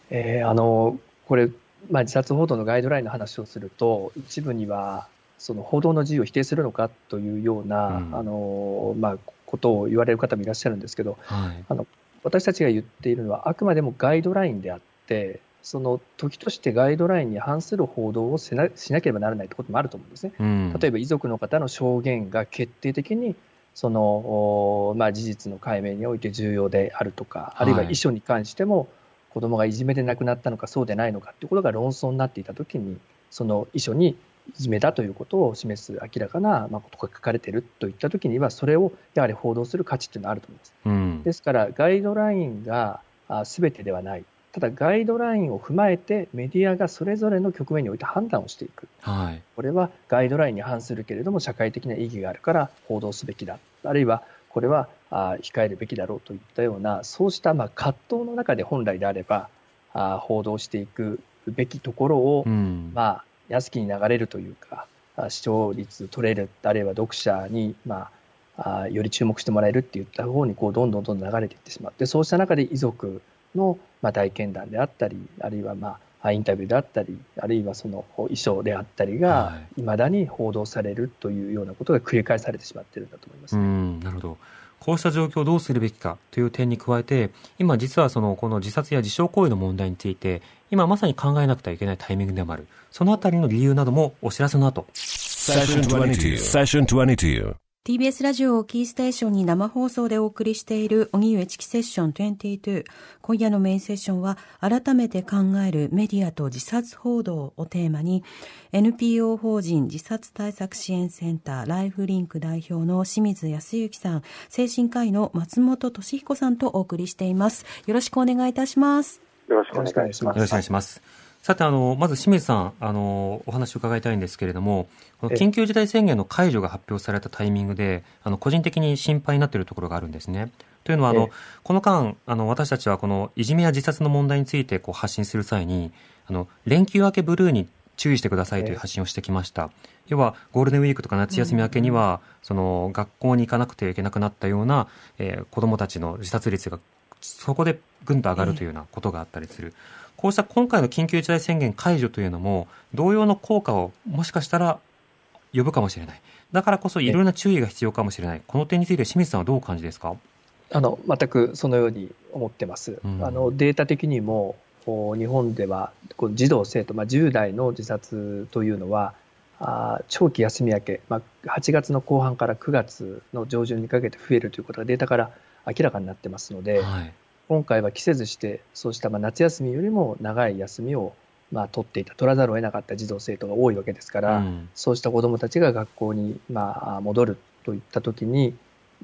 えーあのこれ、まあ、自殺報道のガイドラインの話をすると、一部には、その報道の自由を否定するのかというような、うんあのまあ、ことを言われる方もいらっしゃるんですけど、はい。私たちが言っているのは、あくまでもガイドラインであって、その時としてガイドラインに反する報道をしなしなければならないということもあると思うんですね。うん。例えば遺族の方の証言が決定的にその、おまあ、事実の解明において重要であるとか、あるいははい遺書に関しても子供がいじめで亡くなったのかそうでないのかということが論争になっていたときにその遺書にいじめだということを示す明らかなまあことが書かれているといったときにはそれをやはり報道する価値というのはあると思います。うん。ですからガイドラインがあ全てではないただガイドラインを踏まえてメディアがそれぞれの局面において判断をしていくはい。これはガイドラインに反するけれども社会的な意義があるから報道すべきだあるいはこれはあ控えるべきだろうといったようなそうしたまあ葛藤の中で本来であればあ報道していくべきところを、うん。まあ、安きに流れるというかあ視聴率取れるあるいは読者に、まあ、あより注目してもらえるっていった方にこうどんどんどんどん流れていってしまってそうした中で遺族の、まあ、体験談であったりあるいは、まあ、インタビューであったりあるいはその衣装であったりがはいまだに報道されるというようなことが繰り返されてしまっているんだと思います。うん、なるほど。こうした状況をどうするべきかという点に加えて、今実はその、この自殺や自傷行為の問題について、今まさに考えなくてはいけないタイミングでもある。そのあたりの理由などもお知らせの後。Session 22. Session 22. TBS ラジオをキーステーションに生放送でお送りしている荻上チキセッション22。今夜のメインセッションは改めて考えるメディアと自殺報道をテーマに NPO 法人自殺対策支援センターライフリンク代表の清水康之さん、精神科医の松本俊彦さんとお送りしています。よろしくお願いいたします。よろしくお願いします。よろしくお願いします。さて、あの、まず清水さん、あの、お話を伺いたいんですけれども、このええ緊急事態宣言の解除が発表されたタイミングで、あの、個人的に心配になっているところがあるんですね。というのは、あの、ええこの間、あの、私たちはこのいじめや自殺の問題についてこう発信する際に、あの、連休明けブルーに注意してくださいという発信をしてきました。要は、ゴールデンウィークとか夏休み明けには、その、学校に行かなくてはいけなくなったような、えー子供たちの自殺率が、そこでぐんと上がるというようなことがあったりする。こうした今回の緊急事態宣言解除というのも、同様の効果をもしかしたら呼ぶかもしれない。だからこそいろいろな注意が必要かもしれない。この点について清水さんはどうお感じですか？あの全くそのように思ってます。うんあのデータ的にもお日本ではこの児童生徒、まあ、10代の自殺というのはあー長期休み明け、まあ、8月の後半から9月の上旬にかけて増えるということがデータから明らかになってますので、はい。今回は季節してそうしたまあ夏休みよりも長い休みをまあ取っていた取らざるを得なかった児童生徒が多いわけですから、うん。そうした子どもたちが学校にまあ戻るといったときに、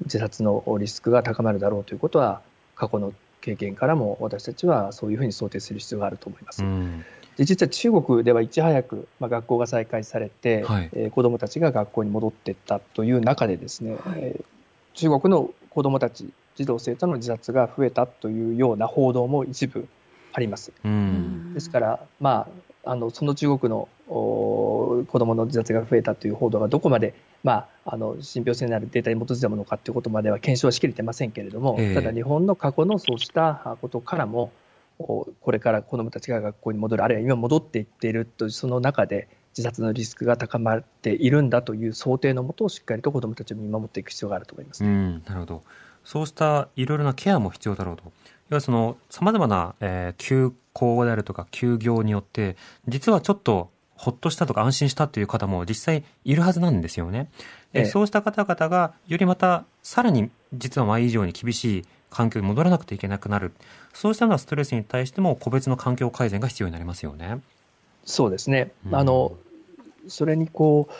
自殺のリスクが高まるだろうということは、過去の経験からも私たちはそういうふうに想定する必要があると思います。うん。で実は中国ではいち早く、まあ、学校が再開されて、はい。えー子どもたちが学校に戻っていったという中でですね、えー中国の子どもたち、児童生徒の自殺が増えたというような報道も一部あります。うん。ですから、まあ、あのその中国のお子どもの自殺が増えたという報道がどこまで、まあ、あの信憑性のあるデータに基づいたものかということまでは検証はしきれてませんけれども、ええただ日本の過去のそうしたあことからも、おこれから子どもたちが学校に戻る、あるいは今戻っていっているというその中で、自殺のリスクが高まっているんだという想定のもと、しっかりと子どもたちを見守っていく必要があると思います。うん、なるほど。そうしたいろいろなケアも必要だろうと。要はその、様々な、えー休校であるとか休業によって、実はちょっとほっとしたとか安心したという方も実際いるはずなんですよね。でええそうした方々が、よりまた、さらに実は前以上に厳しい環境に戻らなくてはいけなくなる。そうしたようなストレスに対しても個別の環境改善が必要になりますよね。そうですね。うんあの、それにこう、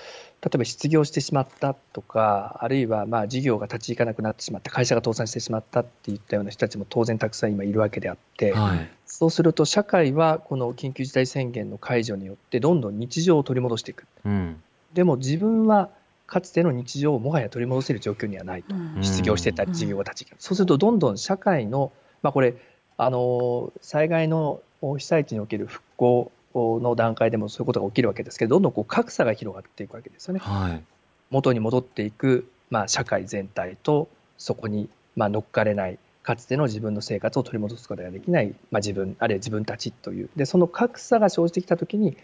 例えば失業してしまったとか、あるいはまあ事業が立ち行かなくなってしまった、会社が倒産してしまったっていったような人たちも当然たくさん今いるわけであって、はい。そうすると社会はこの緊急事態宣言の解除によってどんどん日常を取り戻していく。うん。でも自分はかつての日常をもはや取り戻せる状況にはないと。ん失業してたり事業が立ち行かない。そうするとどんどん社会の、まあこれ、あの、災害の被災地における復興の段階でもそういうことが起きるわけですけど、どんどんこう格差が広がっていくわけですよね。はい。元に戻っていく、まあ、社会全体と、そこに、まあ、乗っかれない、かつての自分の生活を取り戻すことができない、まあ、自分、あるいは自分たちという。で、その格差が生じてきたときに、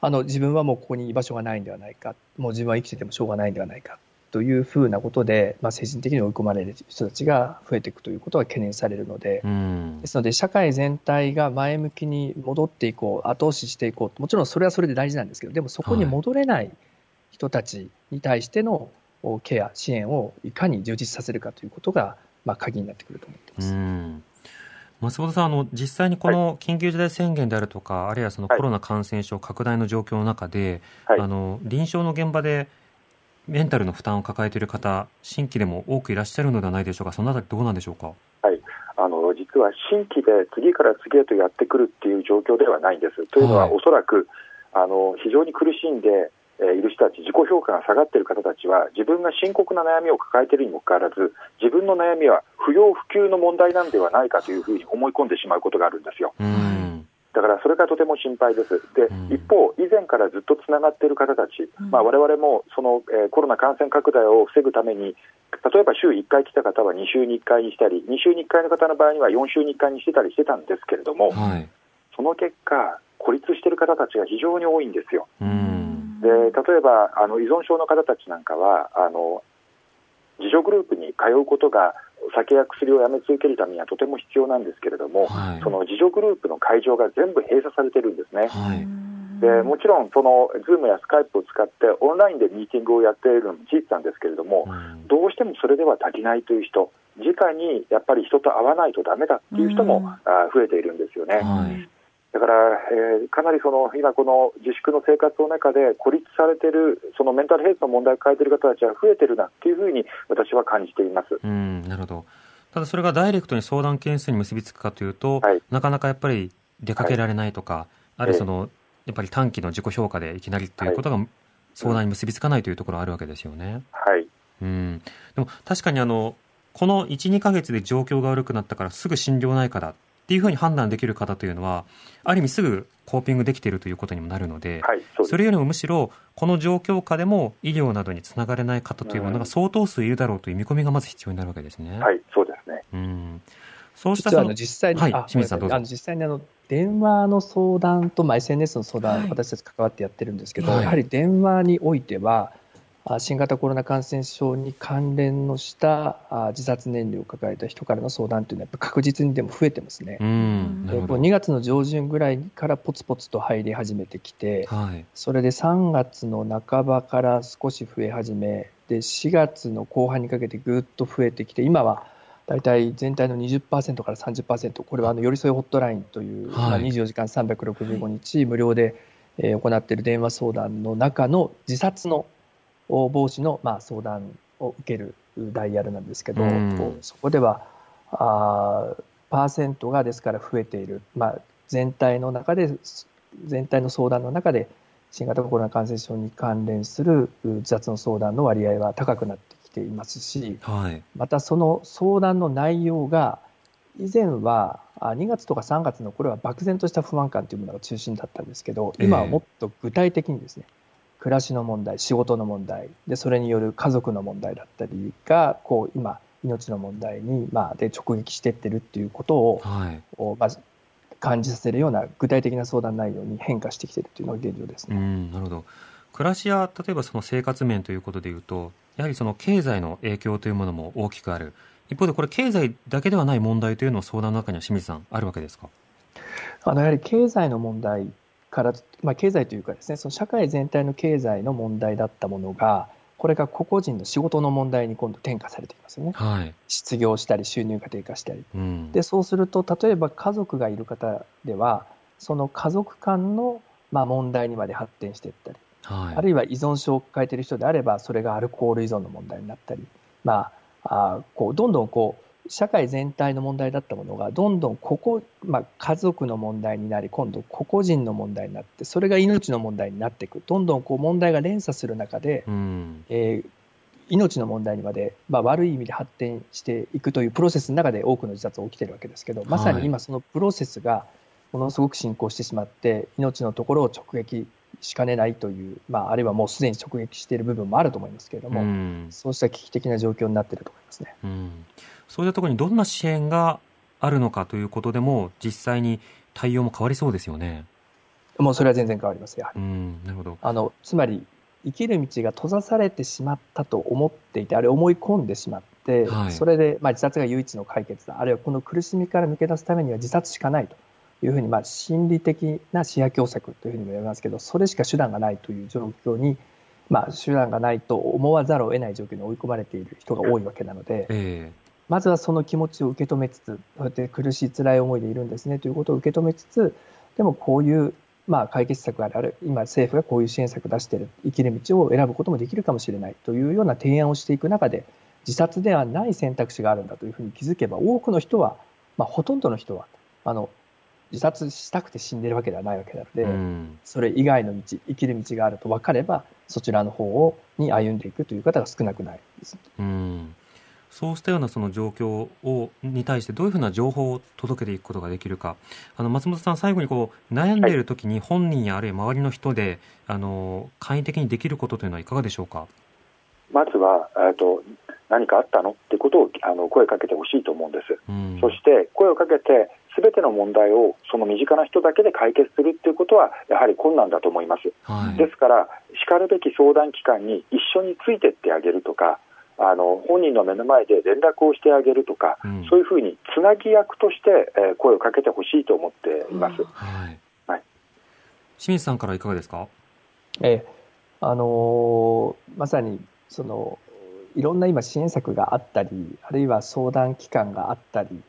あの、自分はもうここに居場所がないんではないか、もう自分は生きててもしょうがないんではないか、というふうなことで、まあ、精神的に追い込まれる人たちが増えていくということが懸念されるので、うんで。すので、社会全体が前向きに戻っていこう、後押ししていこう、もちろんそれはそれで大事なんですけど、でもそこに戻れない人たちに対してのおケア、支援をいかに充実させるかということが、まあ、鍵になってくると思っていまうす。ん。松本さん、あの、実際にこの緊急事態宣言であるとか、あるいはそのコロナ感染症拡大の状況の中で、はいあの、臨床の現場でメンタルの負担を抱えている方、新規でも多くいらっしゃるのではないでしょうか。そのあたりどうなんでしょうか？あの実は新規で次から次へとやってくるっていう状況ではないんです。というのは、はいおそらくあの非常に苦しんで、えーいる人たち、自己評価が下がっている方たちは、自分が深刻な悩みを抱えているにもかかわらず、自分の悩みは不要不急の問題なんではないかというふうに思い込んでしまうことがあるんですよ。うん。だからそれがとても心配です。でうん、一方、以前からずっとつながっている方たち、うんまあ、我々もその、えーコロナ感染拡大を防ぐために、例えば週1回来た方は2週に1回にしたり、2週に1回の方の場合には4週に1回にしてたりしてたんですけれども、はい。その結果、孤立している方たちが非常に多いんですよ。うん。で例えばあの依存症の方たちなんかはあの自助グループに通うことが酒や薬をやめ続けるためにはとても必要なんですけれども、はいその自助グループの会場が全部閉鎖されてるんですね。はい。でもちろんその Zoom や Skype を使ってオンラインでミーティングをやっているのも事実なんですけれども、うんどうしてもそれでは足りないという人、直にやっぱり人と会わないとダメだっていう人も、増えているんですよね。はい。だから、えーかなりその今、この自粛の生活の中で孤立されている、そのメンタルヘルスの問題を抱えている方たちは増えているなっていうふうに私は感じています。うん、なるほど。ただそれがダイレクトに相談件数に結びつくかというと、はいなかなかやっぱり出かけられないとか、あるいはその、やっぱり短期の自己評価でいきなりということが相談に結びつかないというところがあるわけですよね。はい、うん。でも確かにあの、この1、2ヶ月で状況が悪くなったからすぐ心療内科だっていうふうに判断できる方というのは、ある意味すぐコーピングできているということにもなるので、はい、そうですそれよりもむしろ、この状況下でも医療などにつながれない方というものが相当数いるだろうという見込みがまず必要になるわけですね。はい、そうですね。うん。そうしたそのの実際に、はいあ清水さんどうぞあの実際にあの電話の相談と、まあ、SNS の相談、はい私たち関わってやってるんですけど、はいやはり電話においては、あ新型コロナ感染症に関連のしたあ自殺念慮を抱えた人からの相談というのは、やっぱ確実にでも増えてますねう。ん、なでこうるほど。2月の上旬ぐらいからポツポツと入り始めてきて、はい。それで3月の半ばから少し増え始め、で4月の後半にかけてぐっと増えてきて、今は大体全体の20%から30%、これはあの寄り添いホットラインという、はいまあ、24時間365日無料で、えー行っている電話相談の中の自殺のお防止の、まあ、相談を受けるダイヤルなんですけど、うん。そこではあーパーセントがですから増えている、まあ、全体の中で全体の相談の中で新型コロナ感染症に関連するう自殺の相談の割合は高くなってきていますし、はい。またその相談の内容が、以前はあ2月とか3月のこれは漠然とした不安感というものが中心だったんですけど、今はもっと具体的にですね、暮らしの問題、仕事の問題、でそれによる家族の問題だったりが、こう今、命の問題に、まあ、で直撃していってるっていうことを、はい。をまず感じさせるような具体的な相談内容に変化してきているというのが現状ですね。うん、なるほど。暮らしや、例えばその生活面ということでいうと、やはりその経済の影響というものも大きくある。一方でこれ経済だけではない問題というのを相談の中には清水さんあるわけですか？あのやはり経済の問題から、まあ、経済というかですね、その社会全体の経済の問題だったものが、これが個々人の仕事の問題に今度転嫁されていますよね。はい。失業したり収入が低下したり。うん。で、そうすると、例えば家族がいる方では、その家族間のまあ問題にまで発展していったり、はい。あるいは依存症を抱えている人であれば、それがアルコール依存の問題になったり、まあ、あーこうどんどんこう社会全体の問題だったものが、どんどんここ、まあ、家族の問題になり、今度個々人の問題になって、それが命の問題になっていく、どんどんこう問題が連鎖する中で、うん。えー命の問題にまで、まあ、悪い意味で発展していくというプロセスの中で多くの自殺が起きているわけですけど、まさに今そのプロセスがものすごく進行してしまって命のところを直撃しかねないという、まあ、あるいはもうすでに直撃している部分もあると思いますけれども、うんそうした危機的な状況になっていると思いますね。うんそういったところにどんな支援があるのかということでも、実際に対応も変わりそうですよね。もうそれは全然変わります、やはり。うん、なるほど。あのつまり、生きる道が閉ざされてしまったと思っていて、あるいは思い込んでしまって、はいそれで、まあ、自殺が唯一の解決だ、あるいはこの苦しみから抜け出すためには自殺しかないというふうに、まあ、心理的な視野狭窄というふうにも言われますけど、それしか手段がないという状況に、まあ、手段がないと思わざるを得ない状況に追い込まれている人が多いわけなので、えまずはその気持ちを受け止めつつ、こうやって苦しい、辛い思いでいるんですねということを受け止めつつ、でもこういう、まあ、解決策がある、ある今、政府がこういう支援策を出している、生きる道を選ぶこともできるかもしれないというような提案をしていく中で、自殺ではない選択肢があるんだというふうに気づけば、多くの人は、まあ、ほとんどの人は、あの自殺したくて死んでるわけではないわけなのえで、うん。それ以外の道、生きる道があると分かれば、そちらの方をに歩んでいくという方が少なくないです。うん。そうしたようなその状況を、に対してどういうふうな情報を届けていくことができるか。あの、松本さん、最後にこう、悩んでいる時に本人やあるいは周りの人で、あの、簡易的にできることというのはいかがでしょうか？まずは、えーと何かあったの？ってことをあの声かけてほしいと思うんです。うん。そして声をかけて、すべての問題をその身近な人だけで解決するっていうことは、やはり困難だと思います。はい。ですから、しかるべき相談機関に一緒についてってあげるとか、あの本人の目の前で連絡をしてあげるとか、うんそういうふうにつなぎ役として、えー声をかけてほしいと思っています。はい。はい清水さんからいかがですか？ええあのーまさにそのいろんな今支援策があったりあるいは相談機関があったり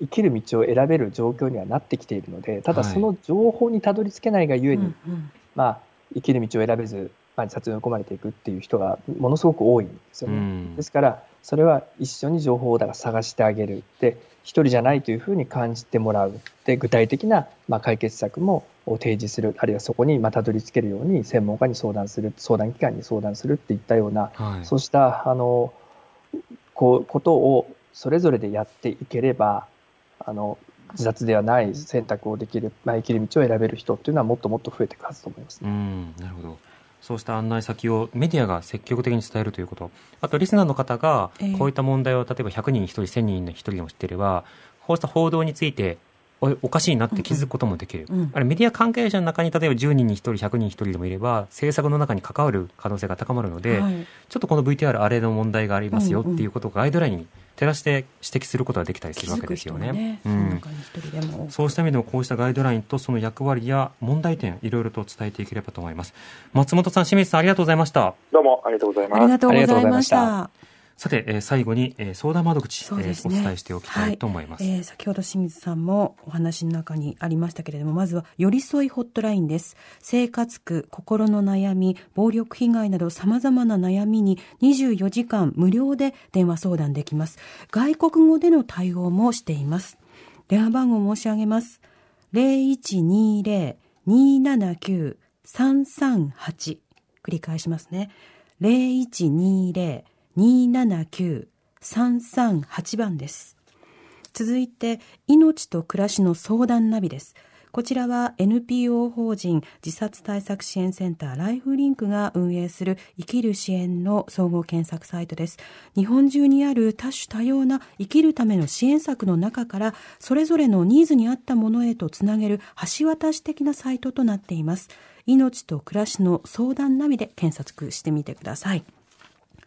生きる道を選べる状況にはなってきているのでただはいその情報にたどり着けないがゆえに、うんうん。まあ、生きる道を選べず、まあ、自殺に追い込まれていくっていう人がものすごく多いんですよね。うん。ですからそれは一緒に情報をだから探してあげる。で一人じゃないというふうに感じてもらう。で具体的なまあ解決策も提示する。あるいはそこにまあたどり着けるように専門家に相談する。相談機関に相談するっていったようなはい。そうしたあのこうことをそれぞれでやっていければあの自殺ではない選択をできる、まあ、生きる道を選べる人っていうのはもっともっと増えていくはずと思います。うん、なるほど。そうした案内先をメディアが積極的に伝えるということ。あと、リスナーの方がええ、こういった問題を、例えば100人に1人、1000人に1人でも知っていれば、こうした報道について、おおかしいなって気づくこともできる。うんうんあれメディア関係者の中に、例えば10人に1人、100人に1人でもいれば、政策の中に関わる可能性が高まるので、はいちょっとこの VTR あれの問題がありますよっていうことをガイドラインに照らして指摘することができたりするわけですよね。気づく人がねそうした意味でもこうしたガイドラインとその役割や問題点いろいろと伝えていければと思います。松本さん、清水さんありがとうございました。どうもありがとうございますあり。がとうございました。さて、えー最後に、えー相談窓口、ね。えーお伝えしておきたいと思います。はい。えー先ほど清水さんもお話の中にありましたけれどもまずは寄り添いホットラインです。生活苦心の悩み暴力被害などさまざまな悩みに24時間無料で電話相談できます。外国語での対応もしています。電話番号申し上げます。0120-279-338繰り返しますね279-338番です。続いて、命と暮らしの相談ナビです。こちらは NPO 法人自殺対策支援センターライフリンクが運営する生きる支援の総合検索サイトです。日本中にある多種多様な生きるための支援策の中からそれぞれのニーズに合ったものへとつなげる橋渡し的なサイトとなっています。命と暮らしの相談ナビで検索してみてください。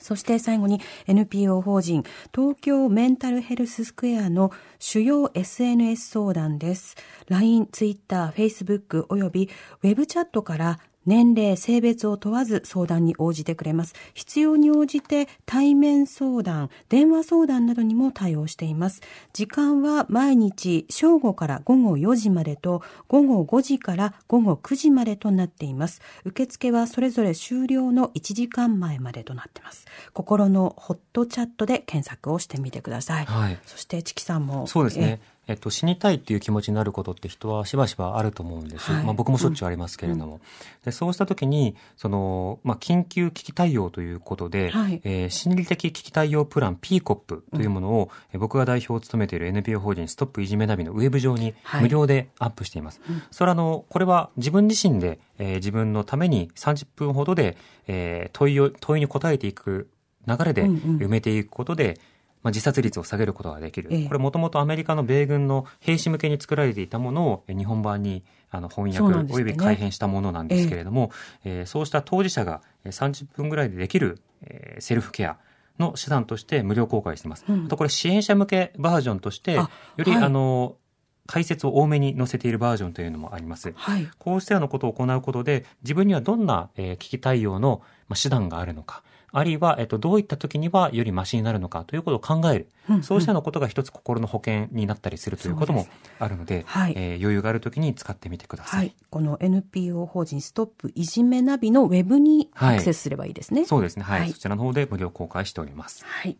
そして最後に NPO 法人東京メンタルヘルススクエアの主要 SNS 相談です。LINE、Twitter、Facebook およびウェブチャットから年齢、性別を問わず相談に応じてくれます。必要に応じて対面相談、電話相談などにも対応しています。時間は毎日正午から午後4時までと午後5時から午後9時までとなっています。受付はそれぞれ終了の1時間前までとなっています。心のホットチャットで検索をしてみてください。はい。そしてチキさんもそうですね。えっと、死にたいっていう気持ちになることって人はしばしばあると思うんです。はいまあ僕もしょっちゅうありますけれども。でそうした時に、その、まあ緊急危機対応ということで、はいえー心理的危機対応プラン PCOP というものを、えー僕が代表を務めている NPO 法人ストップいじめナビのウェブ上にはい無料でアップしています。それはあの、これは自分自身で、えー自分のために30分ほどで、えー問いを、問いに答えていく流れでうんうん埋めていくことで、まあ、自殺率を下げることができる。ええこれもともとアメリカの米軍の兵士向けに作られていたものをえ日本版にあの翻訳および改変したものなんですけれども、えーそうした当事者がえー30分ぐらいでできる、えーセルフケアの手段として無料公開しています。うんあとこれ支援者向けバージョンとして、よあり、はいあの、解説を多めに載せているバージョンというのもあります。はい。こうしたようなことを行うことで、自分にはどんな、えー危機対応の、まあ、手段があるのか、あるいは、えっと、どういった時にはよりマシになるのかということを考える。うんうんそうしたようなことが一つ心の保険になったりするということもあるので、はいえー余裕がある時に使ってみてくださ。はいい。この NPO 法人ストップいじめナビのウェブにアクセスすればいいですね。そうですね。はい。はいそちらの方で無料公開しております。はい。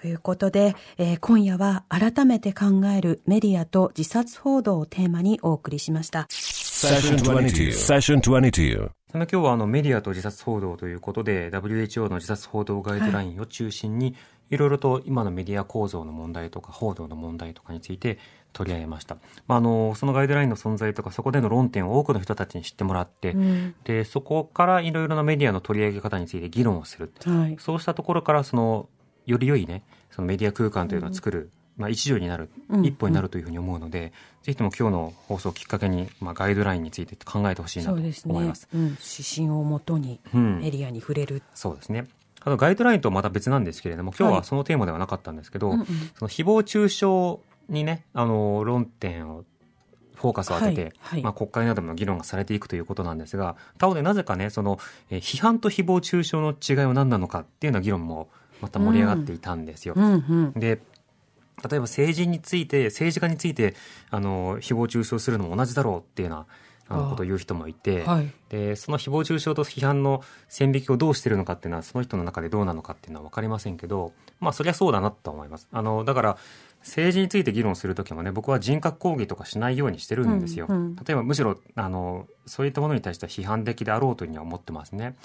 ということで、えー今夜は改めて考えるメディアと自殺報道をテーマにお送りしました。Session 22. Session 22. その今日はあのメディアと自殺報道ということで WHO の自殺報道ガイドラインを中心に、いろいろと今のメディア構造の問題とか報道の問題とかについて取り上げました。まあ、あのそのガイドラインの存在とかそこでの論点を多くの人たちに知ってもらって、うんでそこからいろいろなメディアの取り上げ方について議論をする。はい。そうしたところからそのより良いねそのメディア空間というのを作る、まあ、一助になる、うん一歩になるというふうに思うので、ぜひとも今日の放送をきっかけに、まあ、ガイドラインについて考えてほしいなと。思います。うん、指針をもとにうんメディアに触れる。そうですね。あのガイドラインとはまた別なんですけれども、今日ははいそのテーマではなかったんですけど、うんうんその誹謗中傷にね、あの論点をフォーカスを当てて、はいはいまあ、国会などの議論がされていくということなんですが、他方でなぜかね、その、えー批判と誹謗中傷の違いは何なのかっていうような議論もまた盛り上がっていたんですよ。うんうん。で例えば政治について政治家についてあの誹謗中傷するのも同じだろうっていうようなあのことを言う人もいて、はい。でその誹謗中傷と批判の線引きをどうしてるのかっていうのはその人の中でどうなのかっていうのは分かりませんけどまあそりゃそうだなと思います。あのだから政治について議論する時もね僕は人格抗議とかしないようにしてるんですよ、うんうん例えばむしろあのそういったものに対しては批判的であろうというふうには思ってますね。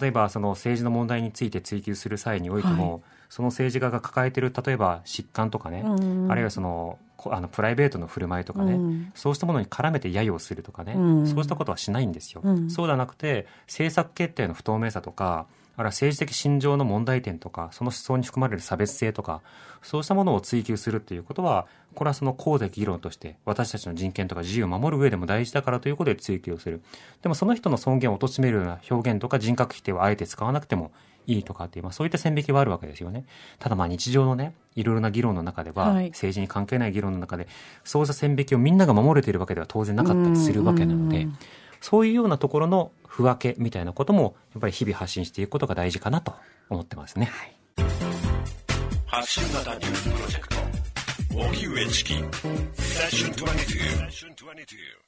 例えばその政治の問題について追及する際においても、はその政治家が抱えている例えば疾患とかね、うんあるいはそのこあのプライベートの振る舞いとかね、うん。そうしたものに絡めて揶揄するとかね、うん。そうしたことはしないんですよ、うん。そうではなくて政策決定の不透明さとかあるいは政治的信条の問題点とかその思想に含まれる差別性とかそうしたものを追求するということはこれはその公的議論として私たちの人権とか自由を守る上でも大事だからということで追求をする。でもその人の尊厳を貶めるような表現とか人格否定をあえて使わなくてもいいとかっていう、まあ、そういった線引きはあるわけですよね。ただまあ日常のね、いろいろな議論の中では、はい。政治に関係ない議論の中で、そうした線引きをみんなが守れているわけでは当然なかったりするわけなので、うんそういうようなところの不分けみたいなことも、やっぱり日々発信していくことが大事かなと思ってますね。発信型ニュースプロジェクト荻上チキ。セッション22セッション22